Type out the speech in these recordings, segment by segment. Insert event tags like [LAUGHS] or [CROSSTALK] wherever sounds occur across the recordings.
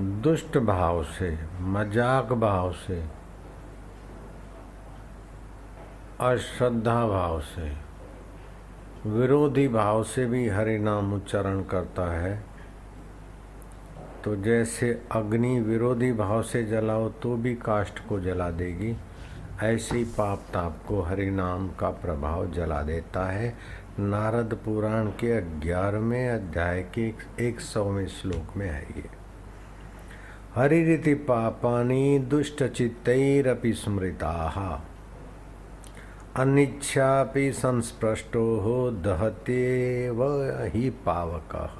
दुष्ट भाव से, मज़ाक भाव से, अश्रद्धा भाव से, विरोधी भाव से भी हरि नाम उच्चारण करता है। तो जैसे अग्नि विरोधी भाव से जलाओ तो भी काष्ठ को जला देगी। ऐसी पाप ताप को हरि नाम का प्रभाव जला देता है। नारद पुराण के ग्यारहवें अध्याय के एक सौवें श्लोक में है ये। हरिति पापानि दुष्टचित्तैरपि स्मृताः। अनिच्छापि संस्पृष्टो हो दहतेव ही पावक।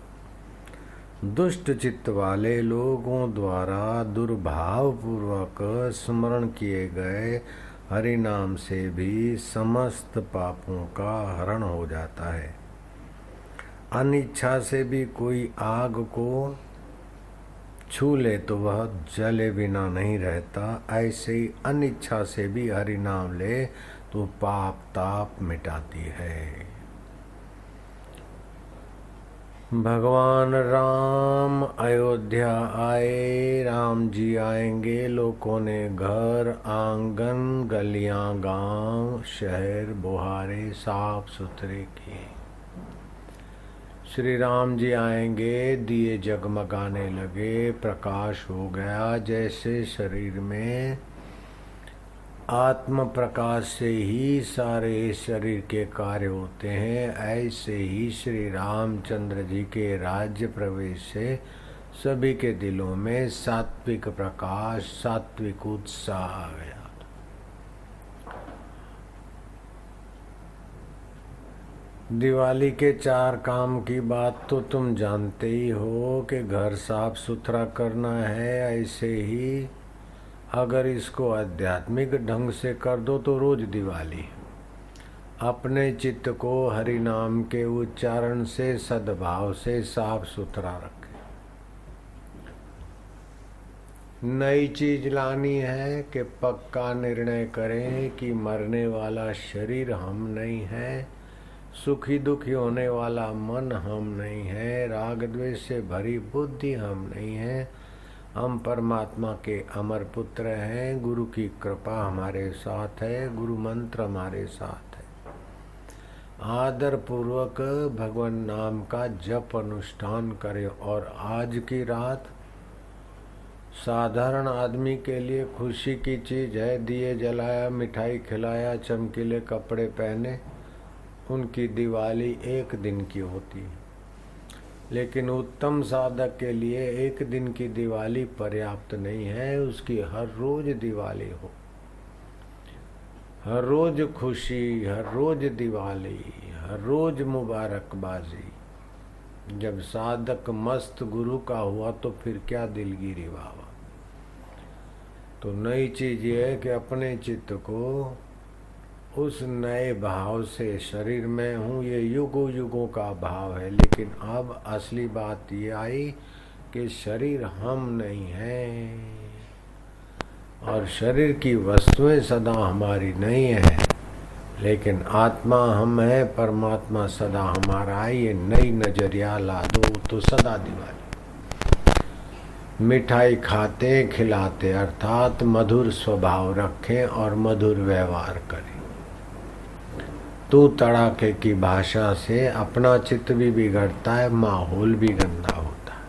दुष्ट चित्त वाले लोगों द्वारा दुर्भाव पूर्वक स्मरण किए गए हरि नाम से भी समस्त पापों का हरण हो जाता है। अनिच्छा से भी कोई आग को छू ले तो वह जले बिना नहीं रहता। ऐसे ही अनिच्छा से भी हरि नाम ले तो पाप ताप मिटाती है। भगवान राम, अयोध्या आए, राम जी आएँगे, लोगों ने घर, आँगन, गलियाँ, गाँव, शहर, बुहारे साफ़ सुथरे किए। श्री राम जी आएँगे, दिए जगमगाने लगे, प्रकाश हो गया जैसे शरीर में। आत्म प्रकाश से ही सारे शरीर के कार्य होते हैं। ऐसे ही श्री रामचंद्र जी के राज्य प्रवेश से सभी के दिलों में सात्विक प्रकाश, सात्विक उत्साह आ गया। दिवाली के चार काम की बात तो तुम जानते ही हो कि घर साफ़ सुथरा करना है, ऐसे ही अगर इसको आध्यात्मिक ढंग से कर दो तो रोज दिवाली। अपने चित्त को हरि नाम के उच्चारण से, सद्भाव से साफ़ सुथरा रखे। नई चीज़ लानी है कि पक्का निर्णय करें कि मरने वाला शरीर हम नहीं है। सुखी दुखी होने वाला मन हम नहीं है, राग द्वेष से भरी बुद्धि हम नहीं है। हम परमात्मा के अमर पुत्र हैं, गुरु की कृपा हमारे साथ है, गुरु मंत्र हमारे साथ है। आदर पूर्वक भगवान नाम का जप अनुष्ठान करें और आज की रात साधारण आदमी के लिए खुशी की चीज़ है, दिए जलाया, मिठाई खिलाया, चमकीले कपड़े पहने। उनकी दिवाली एक दिन की होती है। लेकिन उत्तम साधक के लिए एक दिन की दिवाली पर्याप्त नहीं है, उसकी हर रोज दिवाली हो। हर रोज खुशी, हर रोज दिवाली, हर रोज मुबारकबाजी। जब साधक मस्त गुरु का हुआ तो फिर क्या दिलगिरी बाबा तो नई चीज़ ये है कि अपने चित्त को उस नए भाव से शरीर में हूँ, ये युगों युगों का भाव है। लेकिन अब असली बात ये आई कि शरीर हम नहीं है। और शरीर की वस्तुएँ सदा हमारी नहीं है, लेकिन आत्मा हम है, परमात्मा सदा हमारा है। ये नई नज़रिया ला दो तो सदा दिवाली। मिठाई खाते, खिलाते, अर्थात मधुर स्वभाव रखें और मधुर व्यवहार करें। तू तड़ाके की भाषा से अपना चित्त भी बिगड़ता है, माहौल भी गंदा होता है।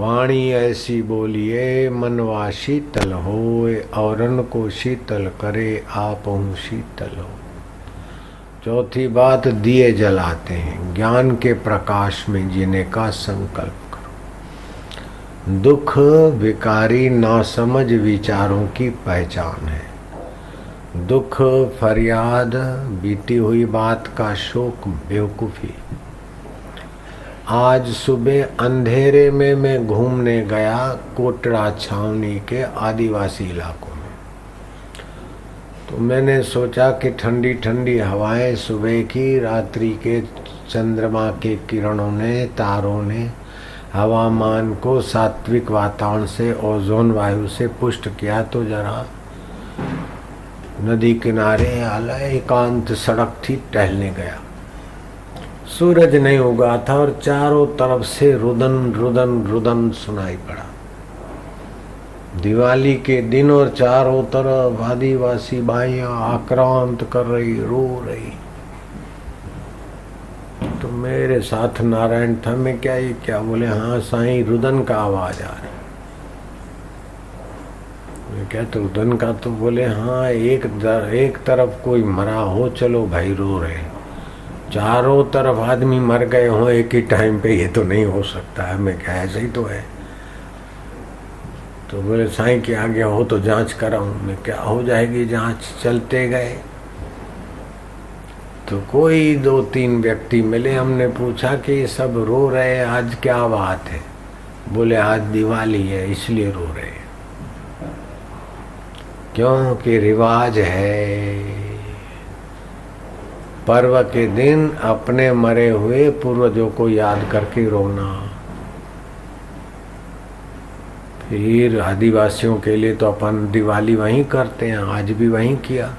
वाणी ऐसी बोलिए मनवा शीतल हो और को शीतल करे, आप शीतल हो। चौथी बात, दिए जलाते हैं, ज्ञान के प्रकाश में जीने का संकल्प करो। दुख, विकारी, नासमझ विचारों की पहचान है। दुख, फरियाद, बीती हुई बात का शोक बेवकूफ़ी। आज सुबह अंधेरे में मैं घूमने गया कोटड़ा छावनी के आदिवासी इलाकों में। तो मैंने सोचा कि ठंडी ठंडी हवाएँ सुबह की, रात्रि के चंद्रमा के किरणों ने, तारों ने, हवामान को सात्विक वातावरण से, ओजोन वायु से पुष्ट किया। तो जरा नदी किनारे आला एकांत सड़क थी टहलने गया। सूरज नहीं उगा था और चारों तरफ़ से रुदन रुदन रुदन सुनाई पड़ा। दिवाली के दिन और चारों तरफ़ आदिवासी बाइया आक्रांत कर रही, रो रही। तो मेरे साथ नारायण था, मैं क्या, ये क्या बोले? हाँ साईं, रुदन का आवाज़ आ रहा क्या तो रुदन का तो बोले हाँ एक दर, एक तरफ़ कोई मरा हो चलो भाई रो रहे चारों तरफ़ आदमी मर गए हो एक ही टाइम पे ये तो नहीं हो सकता है। मैं क्या ऐसे ही तो है। तो बोले साईं के आगे हो तो जाँच कराऊं। मैं क्या हो जाएगी जाँच चलते गए। तो कोई दो तीन व्यक्ति मिले हमने पूछा कि सब रो रहे आज क्या बात है? बोले आज दिवाली है इसलिए रो रहे क्योंकि रिवाज है। पर्व के दिन अपने मरे हुए पूर्वजों को याद करके रोना। फिर आदिवासियों के लिए तो अपन दिवाली वहीं करते हैं, आज भी वहीं किया।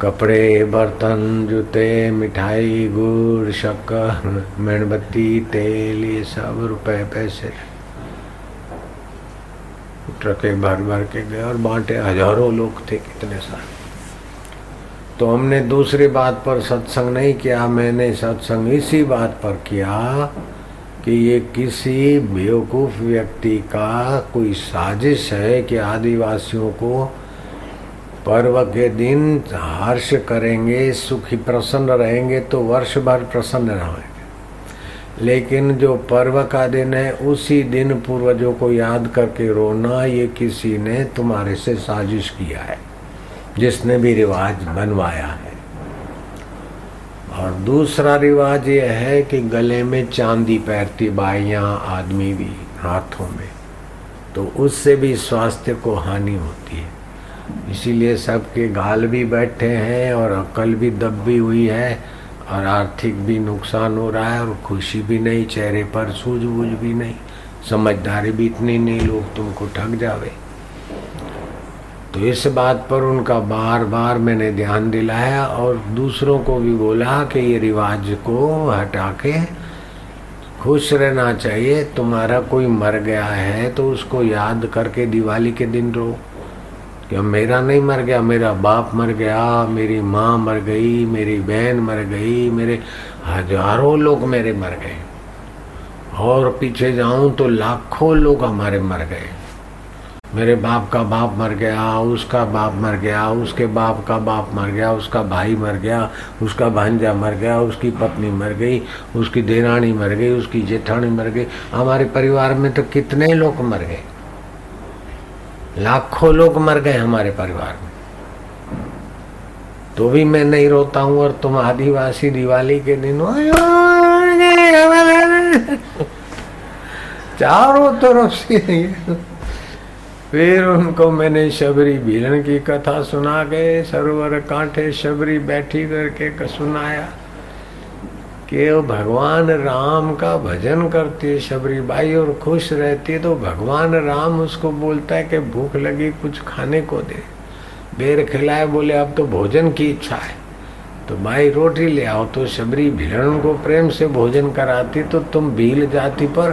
कपड़े, बर्तन, जूते, मिठाई, गुड़, शक्कर, मेणबत्ती, तेल, ये सब रुपए, पैसे। ट्रके भर भर के गए और बांटे। हज़ारों लोग थे कितने सारे। तो हमने दूसरी बात पर सत्संग नहीं किया, मैंने सत्संग इसी बात पर किया कि ये किसी बेवकूफ़ व्यक्ति का कोई साजिश है कि आदिवासियों को पर्व के दिन हर्ष करेंगे, सुखी प्रसन्न रहेंगे तो वर्ष भर प्रसन्न रहेंगे लेकिन जो पर्व का दिन है, उसी दिन पूर्वजों को याद करके रोना, ये किसी ने तुम्हारे से साजिश किया है, जिसने भी रिवाज बनवाया है। और दूसरा रिवाज ये है कि गले में चांदी पहनती बाइया, आदमी भी हाथों में तो उससे भी स्वास्थ्य को हानि होती है। इसीलिए सबके गाल भी बैठे हैं और अकल भी दबी हुई है और आर्थिक भी नुकसान हो रहा है और खुशी भी नहीं, चेहरे पर सूझबूझ भी नहीं। समझदारी भी इतनी नहीं, लोग तुमको ठग जावे। तो इस बात पर उनका बार बार मैंने ध्यान दिलाया और दूसरों को भी बोला कि ये रिवाज को हटा के खुश रहना चाहिए। तुम्हारा कोई मर गया है तो उसको याद करके दिवाली के दिन रो। कि मेरा नहीं मर गया, मेरा बाप मर गया, मेरी माँ मर गई, मेरी बहन मर गई, मेरे हज़ारों लोग मेरे मर गए। और पीछे जाऊँ तो लाखों लोग हमारे मर गए। मेरे बाप का बाप मर गया, उसका बाप मर गया, उसके बाप का बाप मर गया, उसका भाई मर गया, उसका भांजा मर गया, उसकी पत्नी मर गई, उसकी देरानी मर गई, उसकी जेठानी मर गई। हमारे परिवार में तो कितने लोग मर गए? लाखों लोग मर गए हमारे परिवार में। तो भी मैं नहीं रोता हूँ और तुम आदिवासी दिवाली के दिन चारों तरफ़ से फिर उनको मैंने शबरी भीलन की कथा सुना गए सरोवर कांठे शबरी बैठी करके सुनाया कि भगवान राम का भजन करती है, शबरी बाई और खुश रहती है तो भगवान राम उसको बोलता है कि भूख लगी, कुछ खाने को दे। बेर खिलाए, बोले, अब तो भोजन की इच्छा है। तो भाई रोटी ले आओ तो शबरी भिरण को प्रेम से भोजन कराती तो तुम भील जाति पर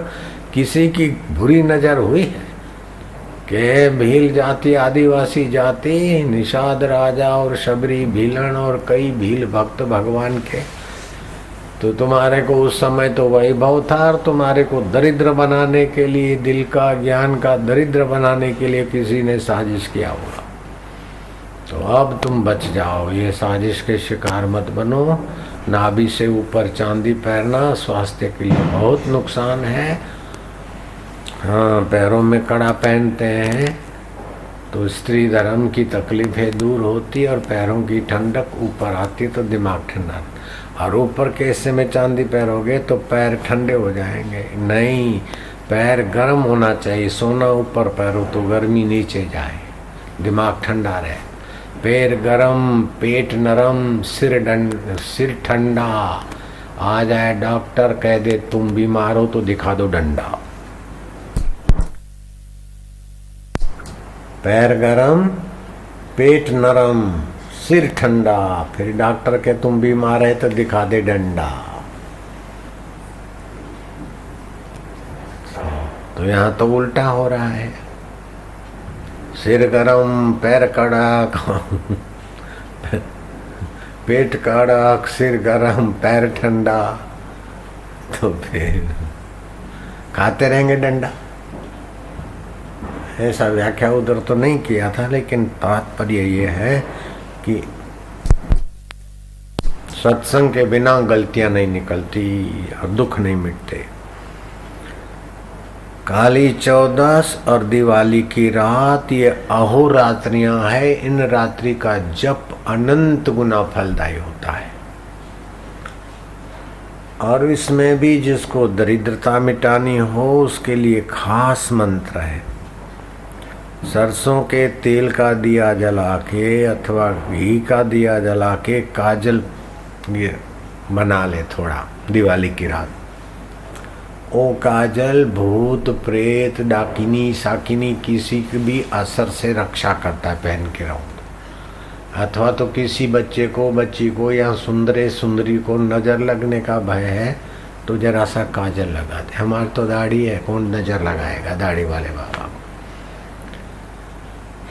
किसी की बुरी नज़र हुई है? के भील जाति, आदिवासी जाति, निषाद राजा और शबरी भीलन और कई भील भक्त भगवान के। तो तुम्हारे को उस समय तो वैभव था और तुम्हारे को दरिद्र बनाने के लिए, दिल का, ज्ञान का दरिद्र बनाने के लिए किसी ने साजिश किया होगा। तो अब तुम बच जाओ। ये साजिश के शिकार मत बनो। नाभि से ऊपर चांदी पहनना स्वास्थ्य के लिए बहुत नुकसान है। हाँ पैरों में कड़ा पहनते हैं तो स्त्री धर्म की तकलीफें दूर होती और पैरों की ठंडक ऊपर आती तो दिमाग ठंडा। और ऊपर के हिस्से में चांदी पैरोगे तो पैर ठंडे हो जाएँगे। नहीं, पैर गर्म होना चाहिए। सोना ऊपर पैरो तो गर्मी नीचे जाए। दिमाग ठंडा रहे। पैर गरम, पेट नरम, सिर डंड, सिर ठंडा। आ जाए डॉक्टर, कह दे, तुम बीमार हो तो दिखा दो डंडा। पैर गरम, पेट नरम। सिर ठंडा, फिर डॉक्टर के तुम बीमार है तो दिखा दे डंडा। तो यहाँ तो उल्टा हो रहा है। सिर गरम, पैर कड़क, पेट कड़क, सिर गरम, पैर ठंडा। तो फिर खाते रहेंगे डंडा। ऐसा व्याख्या उधर तो नहीं किया था, लेकिन तात्पर्य ये है कि सत्संग के बिना गलतियाँ नहीं निकलती, और दुख नहीं मिटते। काली चौदस और दिवाली की रात, ये अहोरात्रियाँ है। इन रात्रि का जप अनंत गुना फलदायी होता है। और इसमें भी जिसको दरिद्रता मिटानी हो, उसके लिए खास मंत्र है। सरसों के तेल का दिया जला के अथवा घी का दिया जला के काजल ये बना ले थोड़ा, दिवाली की रात। ओ काजल, भूत, प्रेत, डाकिनी, साकिनी किसी की भी असर से रक्षा करता है पहन के रहो। अथवा तो किसी बच्चे को, बच्ची को या सुंदरे सुंदरी को नज़र लगने का भय है तो जरा सा काजल लगा दे। हमारी तो दाढ़ी है, कौन नज़र लगाएगा दाढ़ी वाले बाबा?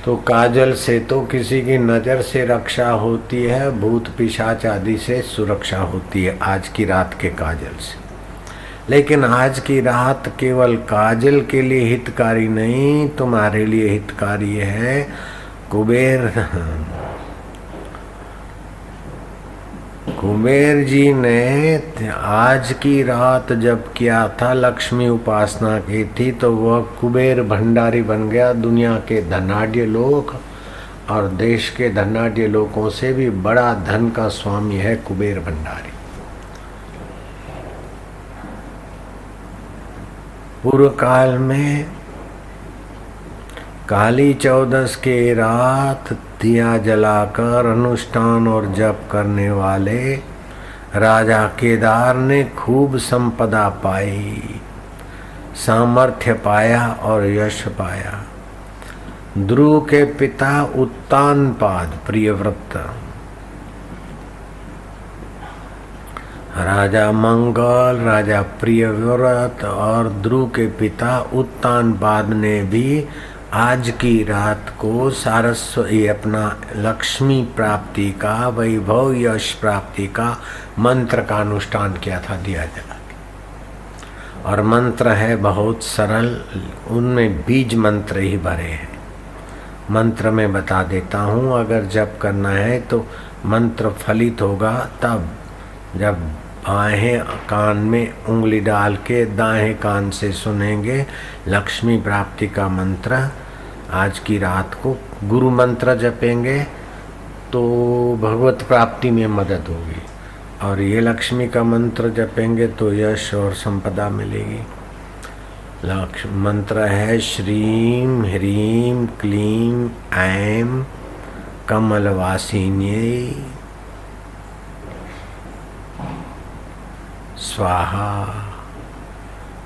तो काजल से तो किसी की नज़र से रक्षा होती है, भूत पिशाच आदि से सुरक्षा होती है, आज की रात के काजल से। लेकिन आज की रात केवल काजल के लिए हितकारी नहीं, तुम्हारे लिए हितकारी है कुबेर। [LAUGHS] कुबेर जी ने आज की रात जब किया था लक्ष्मी उपासना की थी तो वह कुबेर भंडारी बन गया। दुनिया के धनाढ़ लोग और देश के धनाढ़ लोगों से भी बड़ा धन का स्वामी है कुबेर भंडारी। पूर्व काल में काली चौदस के रात दिया जलाकर अनुष्ठान और जप करने वाले राजा केदार ने खूब संपदा पाई, सामर्थ्य पाया और यश पाया। ध्रुव के पिता उत्तान पाद प्रियव्रत राजा मंगल, राजा प्रियव्रत और ध्रुव के पिता उत्तान बाद ने भी आज की रात को सारस्व अपना लक्ष्मी प्राप्ति का, वैभव यश प्राप्ति का मंत्र का अनुष्ठान किया था, दिया जला और मंत्र है बहुत सरल, उनमें बीज मंत्र ही भरे हैं। मंत्र में बता देता हूँ, अगर जब करना है तो मंत्र फलित होगा, तब जब बाहें कान में उंगली डाल के दाएँ कान से सुनेंगे, लक्ष्मी प्राप्ति का मंत्र आज की रात को गुरु मंत्र जपेंगे तो भगवत प्राप्ति में मदद होगी। और ये लक्ष्मी का मंत्र जपेंगे तो यश और संपदा मिलेगी। लक्ष्मी मंत्र है श्रीम ह्रीम क्लीम ऐम कमलवासिनी स्वाहा।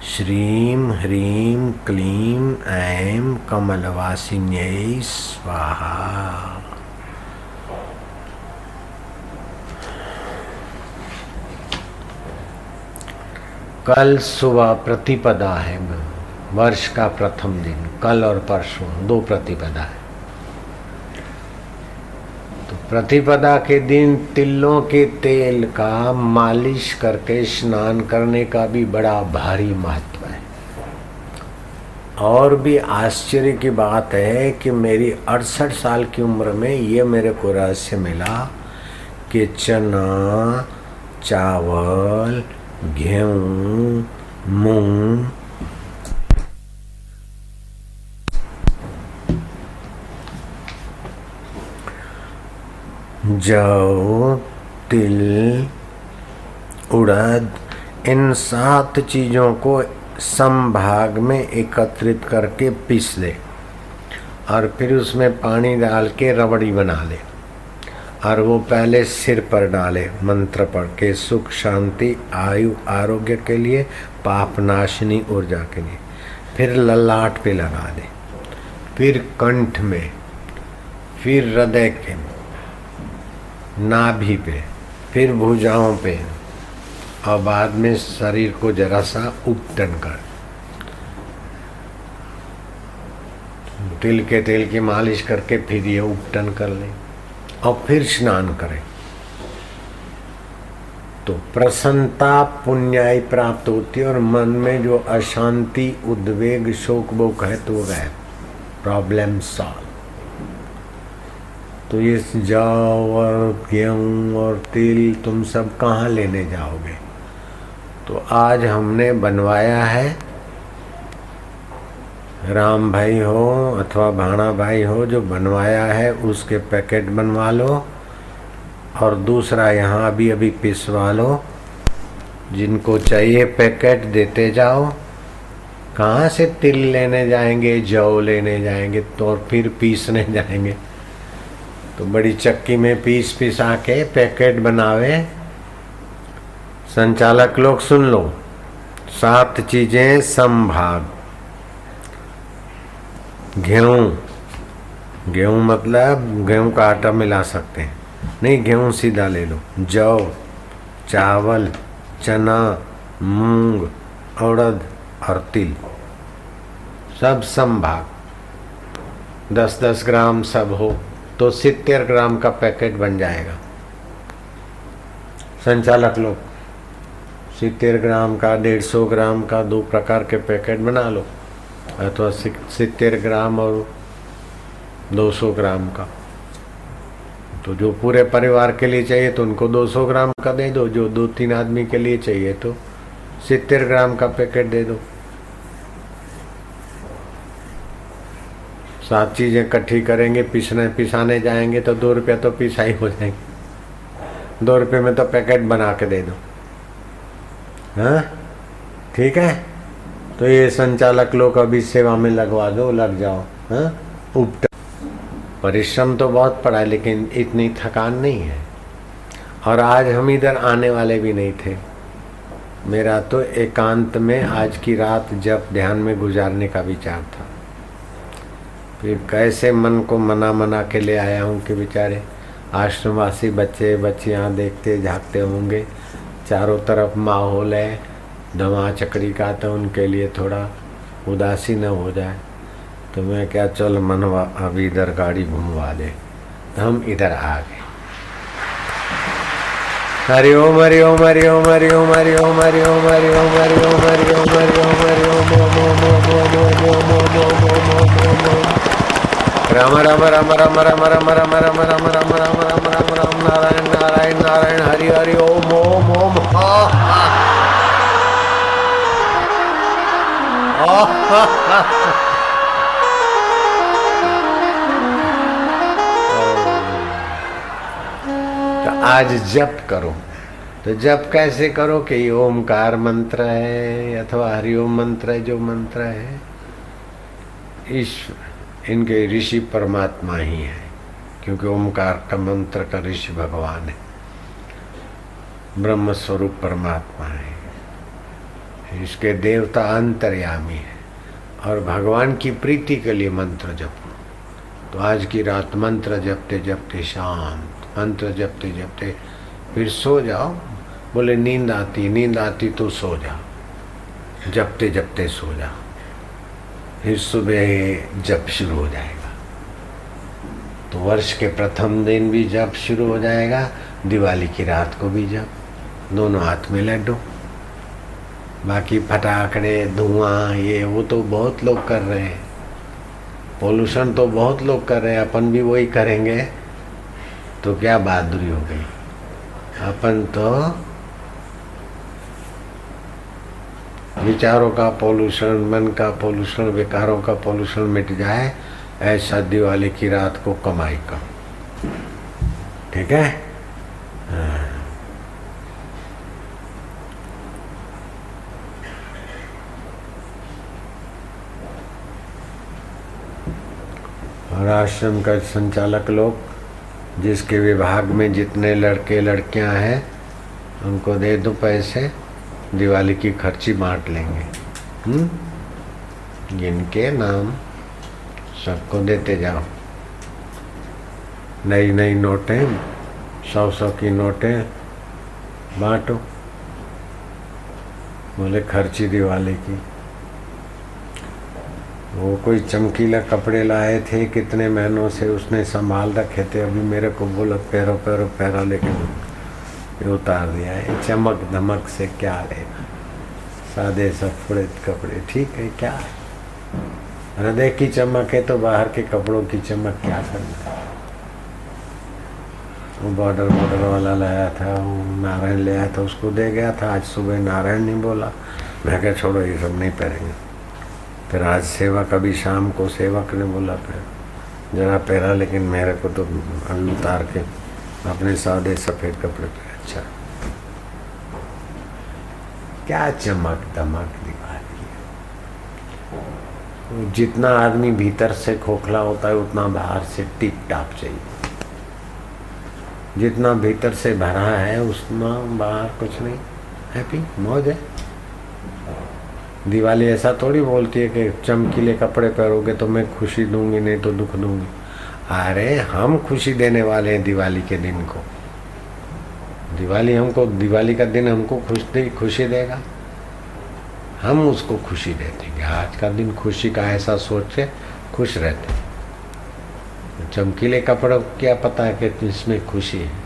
श्रीं ह्रीं क्लीं ऐं कमलवासिन्यै स्वाहा। कल सुबह प्रतिपदा है, वर्ष का प्रथम दिन, कल और परसों दो प्रतिपदा है। प्रतिपदा के दिन तिलों के तेल का मालिश करके स्नान करने का भी बड़ा भारी महत्व है। और भी आश्चर्य की बात है कि मेरी अड़सठ साल की उम्र में ये मेरे को रहस्य मिला कि चना, चावल, गेहूँ, मूंग जौ तिल उड़द, इन सात चीज़ों को संभाग में एकत्रित करके पीस ले और फिर उसमें पानी डाल के रबड़ी बना ले और वो पहले सिर पर डाले, मंत्र पढ़ के, सुख, शांति, आयु, आरोग्य के लिए, पाप नाशनी, ऊर्जा के लिए। फिर ललाट पे लगा दे, फिर कंठ में, फिर हृदय के नाभि पे, फिर भुजाओं पे, और बाद में शरीर को जरा सा उपटन कर। तिल के तेल की मालिश करके फिर ये उपटन कर ले, और फिर स्नान करें। तो प्रसन्नता पुण्याई प्राप्त होती है, और मन में जो अशांति, उद्वेग, शोक बोक है तो गए प्रॉब्लम सॉल्व तो ये जाओ और गेहूँ और तिल तुम सब कहाँ लेने जाओगे? तो आज हमने बनवाया है, राम भाई हो अथवा भाणा भाई हो, जो बनवाया है उसके पैकेट बनवा लो। और दूसरा यहाँ अभी अभी पिसवा लो। जिनको चाहिए पैकेट देते जाओ। कहाँ से तिल लेने जाएँगे, जौ लेने जाएँगे तो और फिर पीसने जाएँगे। तो बड़ी चक्की में पीस पिसा के पैकेट बनावे। संचालक लोग सुन लो। सात चीज़ें संभाग गेहूँ। गेहूँ मतलब गेहूँ का आटा मिला सकते हैं। नहीं, गेहूँ सीधा ले लो। जौ, चावल, चना, मूंग उड़द और तिल। सब संभाग दस दस ग्राम सब हो। तो सितर ग्राम का पैकेट बन जाएगा। संचालक लोग सितर ग्राम का, डेढ़ सौ ग्राम का दो प्रकार के पैकेट बना लो, अथवा सितर ग्राम और 200 ग्राम का। तो जो पूरे परिवार के लिए चाहिए तो उनको 200 ग्राम का दे दो, जो दो तीन आदमी के लिए चाहिए तो सितर ग्राम का पैकेट दे दो। सात चीज़ें इकट्ठी करेंगे, पिसने, पिसाने जाएँगे तो दो रुपया तो पिसाई हो जाएँगे। दो रुपये में तो पैकेट बना के दे दो। हाँ? ठीक है? तो ये संचालक लोग अभी सेवा में लगवा दो, लग जाओ। हाँ? उपट परिश्रम तो बहुत पड़ा है, लेकिन इतनी थकान नहीं है। और आज हम इधर आने वाले भी नहीं थे। मेरा तो एकांत में आज की रात जब ध्यान में गुजारने का विचार था। फिर कैसे मन को मना मना के ले आया हूँ कि बेचारे आश्रमवासी बच्चे बच्चियाँ देखते झाँकते होंगे चारों तरफ़ माहौल है दवा चक्री का तो उनके लिए थोड़ा उदासी न हो जाए तो मैं क्या चल मनवा अभी इधर गाड़ी घुमवा दे तो हम इधर आ गए हरिओम हरिओम हरि ओम हरि ओम हरि ओम हरि ओम हरि राम राम राम राम राम राम राम राम राम राम राम राम राम राम नारायण नारायण नारायण हरि हरि ओम ओम ओम हा हा तो आज जप करो तो जप कैसे करो कि ये ओमकार मंत्र है अथवा हरिओम मंत्र है जो मंत्र है ईश्वर इनके ऋषि परमात्मा ही है, क्योंकि ओमकार का मंत्र का ऋषि भगवान है। ब्रह्म स्वरूप परमात्मा है। इसके देवता अंतर्यामी है और भगवान की प्रीति के लिए मंत्र जपो। तो आज की रात मंत्र जपते जपते शांत, मंत्र जपते जपते फिर सो जाओ। बोले, नींद आती नींद आती तो सो जाओ। जपते जपते सो जाओ। फिर सुबह जब शुरू हो जाएगा। तो वर्ष के प्रथम दिन भी जब शुरू हो जाएगा, दिवाली की रात को भी जब दोनों हाथ में लड्डू। बाकी फटाकड़े, धुआँ, ये, वो तो बहुत लोग कर रहे हैं। पोल्यूशन तो बहुत लोग कर रहे हैं, अपन भी वही करेंगे। तो क्या बहादुरी हो गई। अपन तो विचारों का पोल्यूशन मन का पोल्यूशन विकारों का पोल्यूशन मिट जाए, ऐसा दिवाली की रात को कमाई का ठीक है? हाँ। और आश्रम का संचालक लोग, जिसके विभाग में जितने लड़के लड़कियाँ हैं, उनको दे दो पैसे। दिवाली की खर्ची बांट लेंगे। हम्म? जिनके नाम सबको देते जाओ। नई नई नोटें सौ सौ की नोटें बांटो। बोले, खर्ची दिवाली की। वो कोई चमकीला कपड़े लाए थे, कितने महीनों से उसने संभाल रखे थे, अभी मेरे को बोला पैरो पैरो पैरा लेकिन उतार दिया है चमक धमक से क्या लेना सादे सफ़ेद कपड़े, ठीक है, क्या है? हृदय की चमक है तो बाहर के कपड़ों की चमक क्या करना वो बॉर्डर बॉर्डर वाला लाया था, वो नारायण ले आया था, उसको दे गया था, आज सुबह नारायण नहीं बोला, मैं क्या छोड़ो, ये सब नहीं पहनेंगे फिर आज सेवक, अभी शाम को सेवक ने बोला, फिर जरा पहरा, लेकिन मेरे को तो उतार के अपने सादे सफ़ेद कपड़े पे अच्छा। क्या चमक दमक दीवार जितना आदमी भीतर से खोखला होता है, उतना बाहर से टिप टाप चाहिए। जितना भीतर से भरा है उतना बाहर कुछ नहीं। हैप्पी? मौज है। दिवाली ऐसा थोड़ी बोलती है कि चमकीले कपड़े पहनोगे तो मैं खुशी दूँगी, नहीं तो दुख दूँगी। अरे, हम खुशी देने वाले हैं दिवाली के दिन को। दिवाली हमको, दिवाली का दिन हमको खुश दे, खुशी देगा। हम उसको खुशी देते देंगे आज का दिन खुशी का ऐसा सोच के खुश रहते चमकीले कपड़ों क्या पता है कि इसमें खुशी है।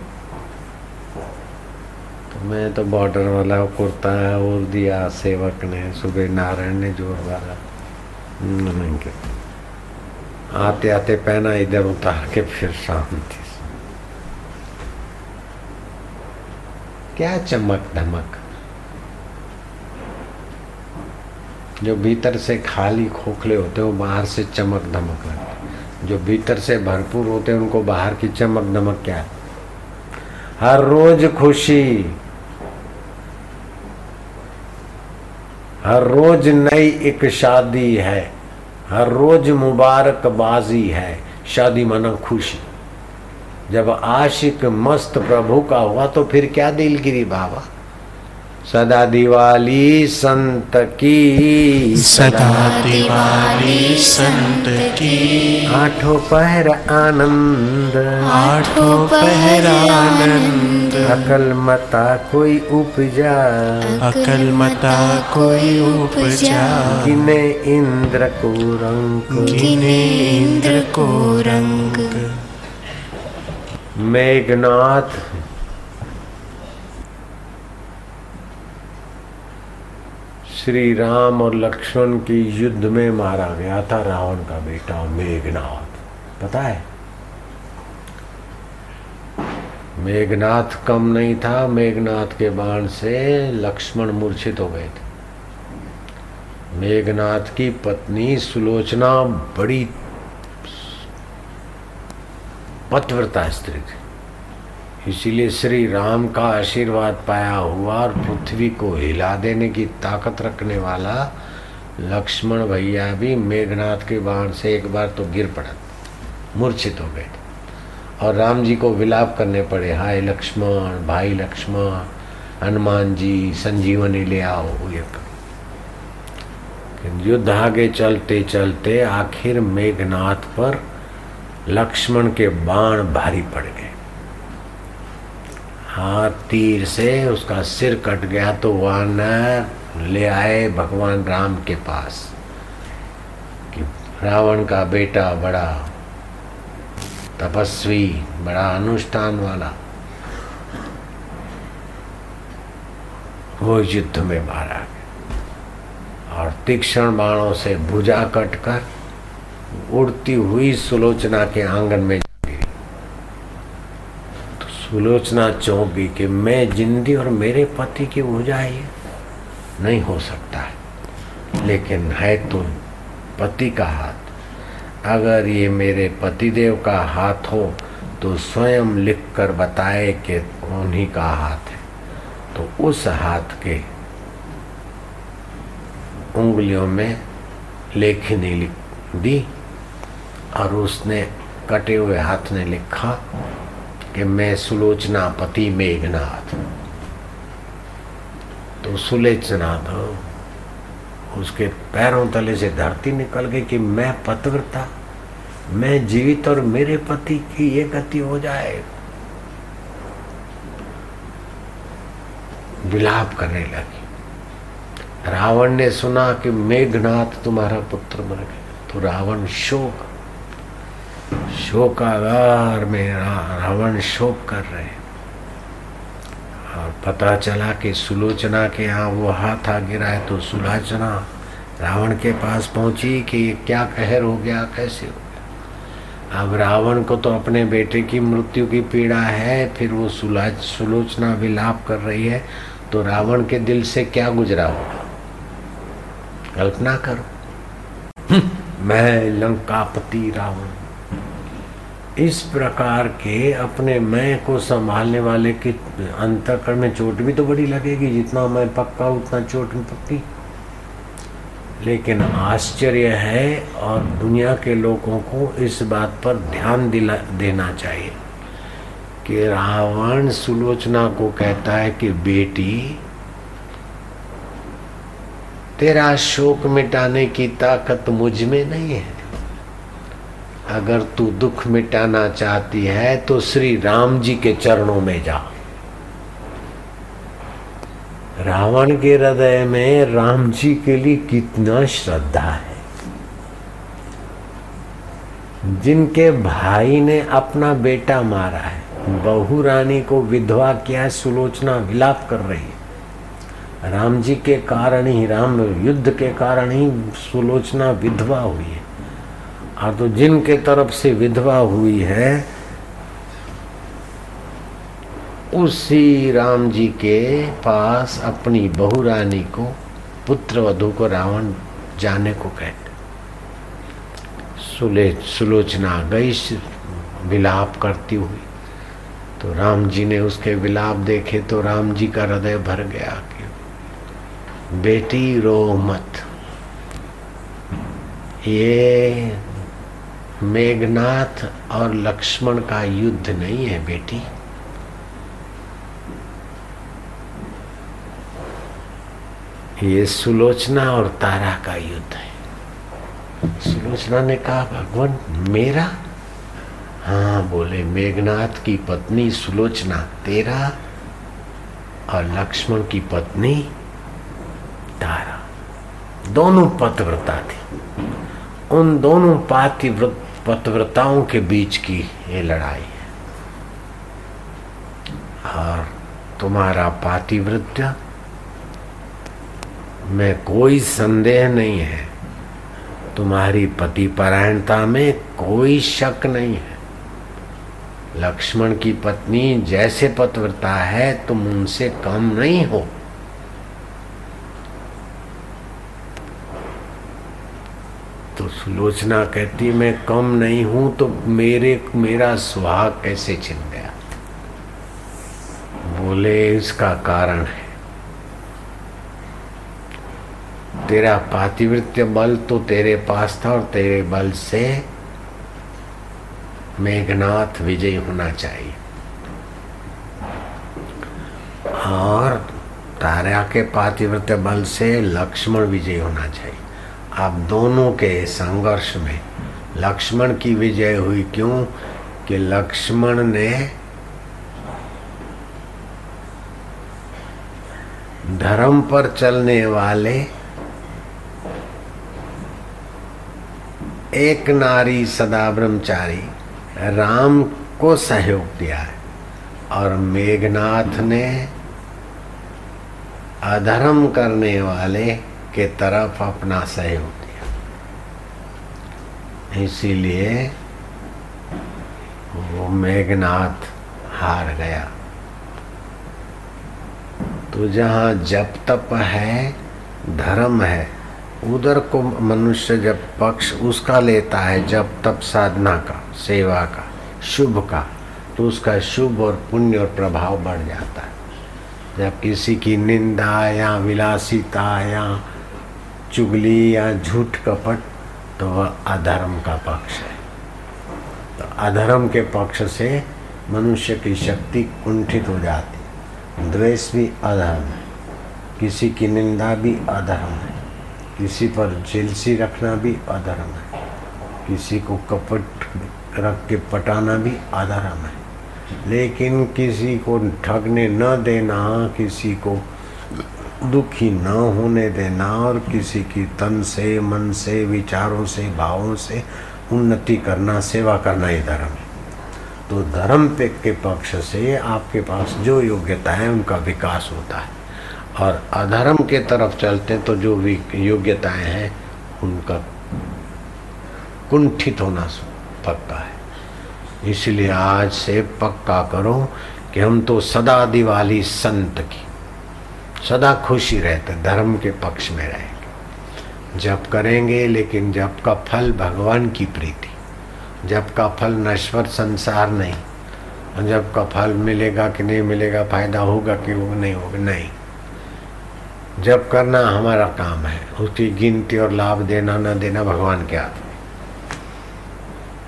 तो मैं तो बॉर्डर वाला कुर्ता और दिया, सेवक ने, सुबह नारायण ने ज़ोर वाला आते आते पहना, इधर उतार के फिर शांति क्या चमक धमक? जो भीतर से खाली खोखले होते हैं बाहर से चमक धमक लगते जो भीतर से भरपूर होते हैं, उनको बाहर की चमक धमक क्या है? हर रोज खुशी। हर रोज नई एक शादी है। हर रोज मुबारकबाजी है। शादी माना खुशी। जब आशिक मस्त प्रभु का हुआ तो फिर क्या दिलगिरी बाबा सदा दिवाली संत की। सदा दिवाली संत की। आठों पहर आनंद। आठों पहर आनंद। अकल मता कोई उपजा। अकल मता कोई उपजा। गिने इंद्र को रंग। गिने इंद्र को रंग। मेघनाथ। श्री राम और लक्ष्मण की युद्ध में मारा गया था, रावण का बेटा मेघनाथ। पता है? मेघनाथ कम नहीं था, मेघनाथ के बाण से लक्ष्मण मूर्छित हो गए थे। मेघनाथ की पत्नी सुलोचना बड़ी पतव्रता स्त्री। थी इसीलिए श्री राम का आशीर्वाद पाया हुआ और पृथ्वी को हिला देने की ताकत रखने वाला लक्ष्मण भैया भी मेघनाथ के बाण से एक बार तो गिर पड़ा, मूर्छित हो गए। और राम जी को विलाप करने पड़े, हाय लक्ष्मण, भाई लक्ष्मण, हनुमान जी, संजीवनी ले आओ। ये युद्ध आगे चलते चलते आखिर मेघनाथ पर लक्ष्मण के बाण भारी पड़ गए। हाथ तीर से उसका सिर कट गया तो वानर ले आए भगवान राम के पास कि रावण का बेटा बड़ा तपस्वी, बड़ा अनुष्ठान वाला, वो युद्ध में मारा गया। और तीक्ष्ण बाणों से भुजा कटकर उड़ती हुई सुलोचना के आँगन में तो सुलोचना चौंकी कि मैं जिंदी और मेरे पति की भुजा ये नहीं हो सकता है। लेकिन है तो पति का हाथ। अगर ये मेरे पतिदेव का हाथ हो तो स्वयं लिख कर बताए कि उन्हीं का हाथ है। तो उस हाथ के उंगलियों में लेखनी लिख दी। और उसने कटे हुए हाथ ने लिखा कि मैं सुलोचना पति मेघनाथ। तो सुलोचनाथ, उसके पैरों तले से धरती निकल गई कि मैं पतव्रता, मैं जीवित और मेरे पति की ये गति हो जाए। विलाप करने लगी। रावण ने सुना कि मेघनाथ तुम्हारा पुत्र मर गया। तो रावण शोक शोकागार में रावण शोक कर रहे और पता चला कि सुलोचना के यहाँ वो हाथ आ गिरा है तो सुलोचना रावण के पास पहुँची कि क्या कहर हो गया, कैसे हो गया? अब रावण को तो अपने बेटे की मृत्यु की पीड़ा है, फिर वो सुलोचना विलाप कर रही है तो रावण के दिल से क्या गुजरा होगा? कल्पना करो। मैं लंकापति रावण। इस प्रकार के अपने मैं को संभालने वाले के अंतकरण में चोट भी तो बड़ी लगेगी, जितना मैं पक्का, उतना चोट में पक्की। लेकिन आश्चर्य है और दुनिया के लोगों को इस बात पर ध्यान दिला, देना चाहिए कि रावण सुलोचना को कहता है कि, बेटी, तेरा शोक मिटाने की ताकत मुझमें नहीं है। अगर तू दुख मिटाना चाहती है तो श्री राम जी के चरणों में जा। रावण के हृदय में राम जी के लिए कितना श्रद्धा है। जिनके भाई ने अपना बेटा मारा है, बहु रानी को विधवा किया है, सुलोचना विलाप कर रही है। राम जी के कारण ही, राम युद्ध के कारण ही सुलोचना विधवा हुई है। हाँ तो जिनके तरफ़ से विधवा हुई है, उसी राम जी के पास अपनी बहु रानी को पुत्र वधु को रावण जाने को कहते सुले, सुलोचना गई विलाप करती हुई। तो राम जी ने उसके विलाप देखे तो राम जी का हृदय भर गया कि बेटी रो मत। ये मेघनाथ और लक्ष्मण का युद्ध नहीं है, बेटी। ये सुलोचना और तारा का युद्ध है। सुलोचना ने कहा, भगवान, मेरा? हाँ बोले, मेघनाथ की पत्नी सुलोचना, तेरा और लक्ष्मण की पत्नी तारा। दोनों पतव्रता थी। उन दोनों पातिव्रत पतव्रताओं के बीच की ये लड़ाई है। और तुम्हारा पातिवृत्य में कोई संदेह नहीं है। तुम्हारी पति परायणता में कोई शक नहीं है। लक्ष्मण की पत्नी जैसे पतव्रता है, तुम उनसे कम नहीं हो तो सुलोचना कहती, मैं कम नहीं हूँ तो मेरे, मेरा सुहाग कैसे छिन गया? बोले, इसका कारण है। तेरा पातिवृत्य बल तो तेरे पास था और तेरे बल से मेघनाथ विजय होना चाहिए। और तारा के पातिवृत्य बल से लक्ष्मण विजय होना चाहिए। अब दोनों के संघर्ष में लक्ष्मण की विजय हुई क्यों कि लक्ष्मण ने धर्म पर चलने वाले एक नारी सदा ब्रह्मचारी राम को सहयोग दिया है और मेघनाथ ने अधर्म करने वाले के तरफ़ अपना सहयोग दिया। इसीलिए वो मेघनाथ हार गया। तो जहाँ जप तप है, धर्म है, उधर को मनुष्य जब पक्ष उसका लेता है जब तप साधना का, सेवा का, शुभ का तो उसका शुभ और पुण्य और प्रभाव बढ़ जाता है। जब किसी की निंदा या विलासिता या चुगली या झूठ कपट तो वह अधर्म का पक्ष है। तो अधर्म के पक्ष से मनुष्य की शक्ति कुंठित हो जाती द्वेष भी अधर्म है। किसी की निंदा भी अधर्म है। किसी पर जेलसी रखना भी अधर्म है। किसी को कपट रख के पटाना भी अधर्म है। लेकिन किसी को ठगने न देना, किसी को दुखी न होने देना और किसी की तन से, मन से, विचारों से, भावों से उन्नति करना, सेवा करना ही धर्म है। तो धर्म पे के पक्ष से आपके पास जो योग्यता है, उनका विकास होता है। और अधर्म के तरफ़ चलते तो जो भी योग्यताएँ हैं, उनका कुंठित होना पक्का है। इसलिए आज से पक्का करो कि हम तो सदा दिवाली संत की सदा खुशी रहते, धर्म के पक्ष में रहेंगे। जप करेंगे, लेकिन जप का फल भगवान की प्रीति। जप का फल नश्वर संसार नहीं। और जब का फल मिलेगा कि नहीं मिलेगा, फ़ायदा होगा कि वो नहीं होगा, नहीं। जब करना हमारा काम है। उसकी गिनती और लाभ देना, न देना भगवान के हाथ में।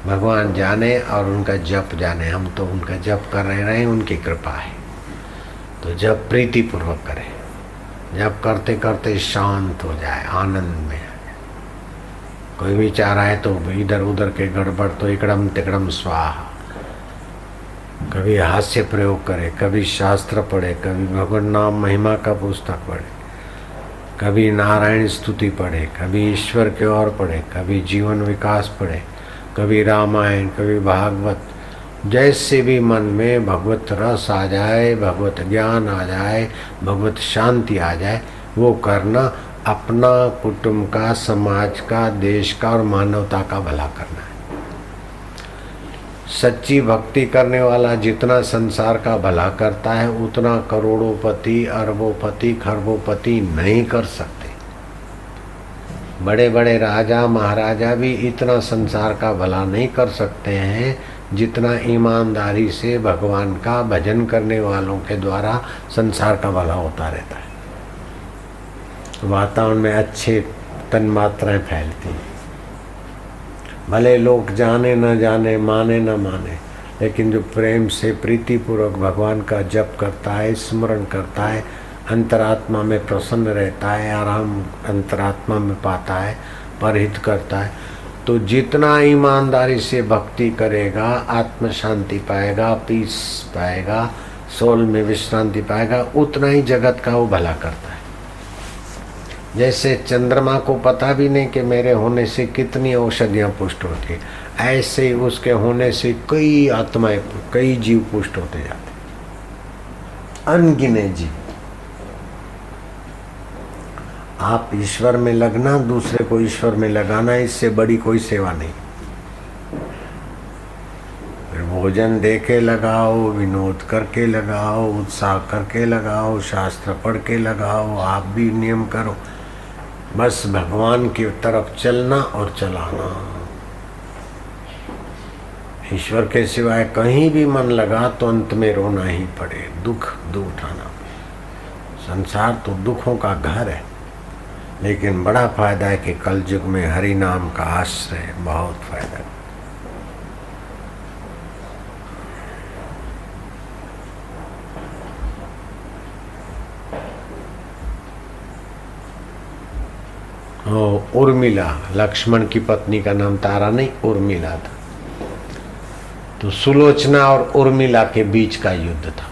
भगवान जाने और उनका जप जाने। हम तो उनका जप कर रहे रहे उनकी कृपा है। तो जब प्रीति पूर्वक करें। जब करते करते शांत हो जाए, आनंद में कोई विचार आए तो इधर उधर के गड़बड़ तो इकड़म तिकड़म स्वाहा। कभी हास्य प्रयोग करे, कभी शास्त्र पढ़े, कभी भगवान नाम महिमा का पुस्तक पढ़े, कभी नारायण स्तुति पढ़े, कभी ईश्वर के ओर पढ़े, कभी जीवन विकास पढ़े, कभी रामायण, कभी भागवत जैसे भी मन में भगवत रस आ जाए, भगवत ज्ञान आ जाए, भगवत शांति आ जाए, वो करना अपना कुटुंब का, समाज का, देश का और मानवता का भला करना है। सच्ची भक्ति करने वाला जितना संसार का भला करता है, उतना करोड़ोंपति, अरबोपति, खरबोपति नहीं कर सकते। बड़े बड़े राजा, महाराजा भी इतना संसार का भला नहीं कर सकते हैं जितना ईमानदारी से भगवान का भजन करने वालों के द्वारा संसार का भला होता रहता है। वातावरण में अच्छे तन मात्राएँ फैलती भले लोग जाने न जाने, माने न माने, लेकिन जो प्रेम से प्रीतिपूर्वक भगवान का जप करता है, स्मरण करता है, अंतरात्मा में प्रसन्न रहता है, आराम अंतरात्मा में पाता है, परहित करता है तो जितना ईमानदारी से भक्ति करेगा, आत्म शांति पाएगा पीस पाएगा सोल में विश्रांति पाएगा, उतना ही जगत का वो भला करता है। जैसे चंद्रमा को पता भी नहीं कि मेरे होने से कितनी औषधियाँ पुष्ट होती है, ऐसे ही उसके होने से कई आत्माएँ, कई जीव पुष्ट होते जाते अनगिने जीव। आप ईश्वर में लगना, दूसरे को ईश्वर में लगाना, इससे बड़ी कोई सेवा नहीं। भोजन दे के लगाओ, विनोद करके लगाओ, उत्साह करके लगाओ, शास्त्र पढ़ के लगाओ, आप भी नियम करो। बस भगवान की तरफ़ चलना और चलाना। ईश्वर के सिवाय कहीं भी मन लगा तो अंत में रोना ही पड़े, दुख दुख उठाना संसार तो दुखों का घर है। लेकिन बड़ा फ़ायदा है कि कल युग में हरि नाम का आश्रय बहुत फ़ायदा उर्मिला, लक्ष्मण की पत्नी का नाम तारा नहीं, उर्मिला था। तो सुलोचना और उर्मिला के बीच का युद्ध था।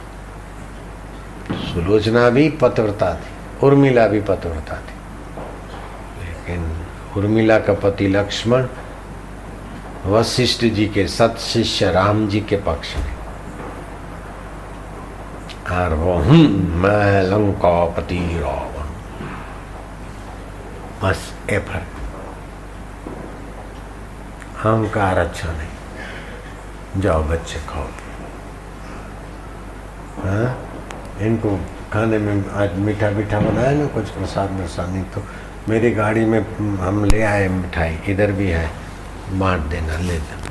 सुलोचना भी पतव्रता थी, उर्मिला भी पतव्रता थी। उर्मिला का पति लक्ष्मण, वशिष्ठ जी के सत शिष्य राम जी के पक्ष में। और वो हूँ मैं लंकापति रावण। बस, ए फ़र्क अहंकार अच्छा नहीं जाओ बच्चे खाओ। हाँ? इनको खाने में आज मीठा मीठा बनाया ना, कुछ प्रसाद प्रसाद नहीं तो मेरी गाड़ी में हम ले आए मिठाई इधर भी है बांट देना ले लेना